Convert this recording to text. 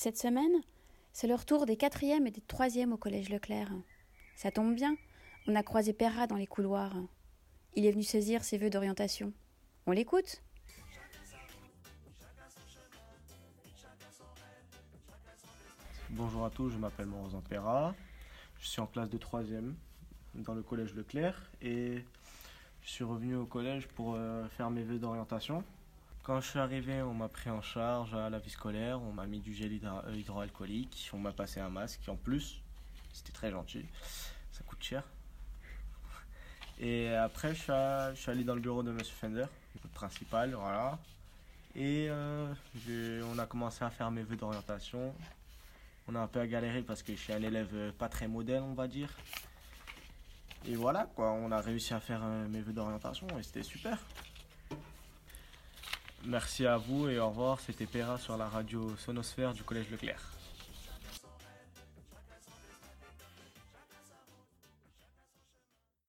Cette semaine, c'est le retour des quatrièmes et des troisièmes au collège Leclerc. Ça tombe bien, on a croisé Perra dans les couloirs. Il est venu saisir ses vœux d'orientation. On l'écoute Bonjour à tous, je m'appelle Morozan Perra. Je suis en classe de troisième dans le collège Leclerc et je suis revenu au collège pour euh, faire mes vœux d'orientation. Quand je suis arrivé, on m'a pris en charge à la vie scolaire, on m'a mis du gel hydro- hydroalcoolique, on m'a passé un masque en plus. C'était très gentil, ça coûte cher. Et après, je suis, allé dans le bureau de Monsieur Fender, le principal, voilà. Et euh, on a commencé à faire mes vœux d'orientation. On a un peu à galérer parce que je suis un élève pas très modèle, on va dire. Et voilà, quoi, on a réussi à faire euh, mes vœux d'orientation et c'était super. Merci à vous et au revoir. C'était Pera sur la radio Sonosphère du Collège Leclerc.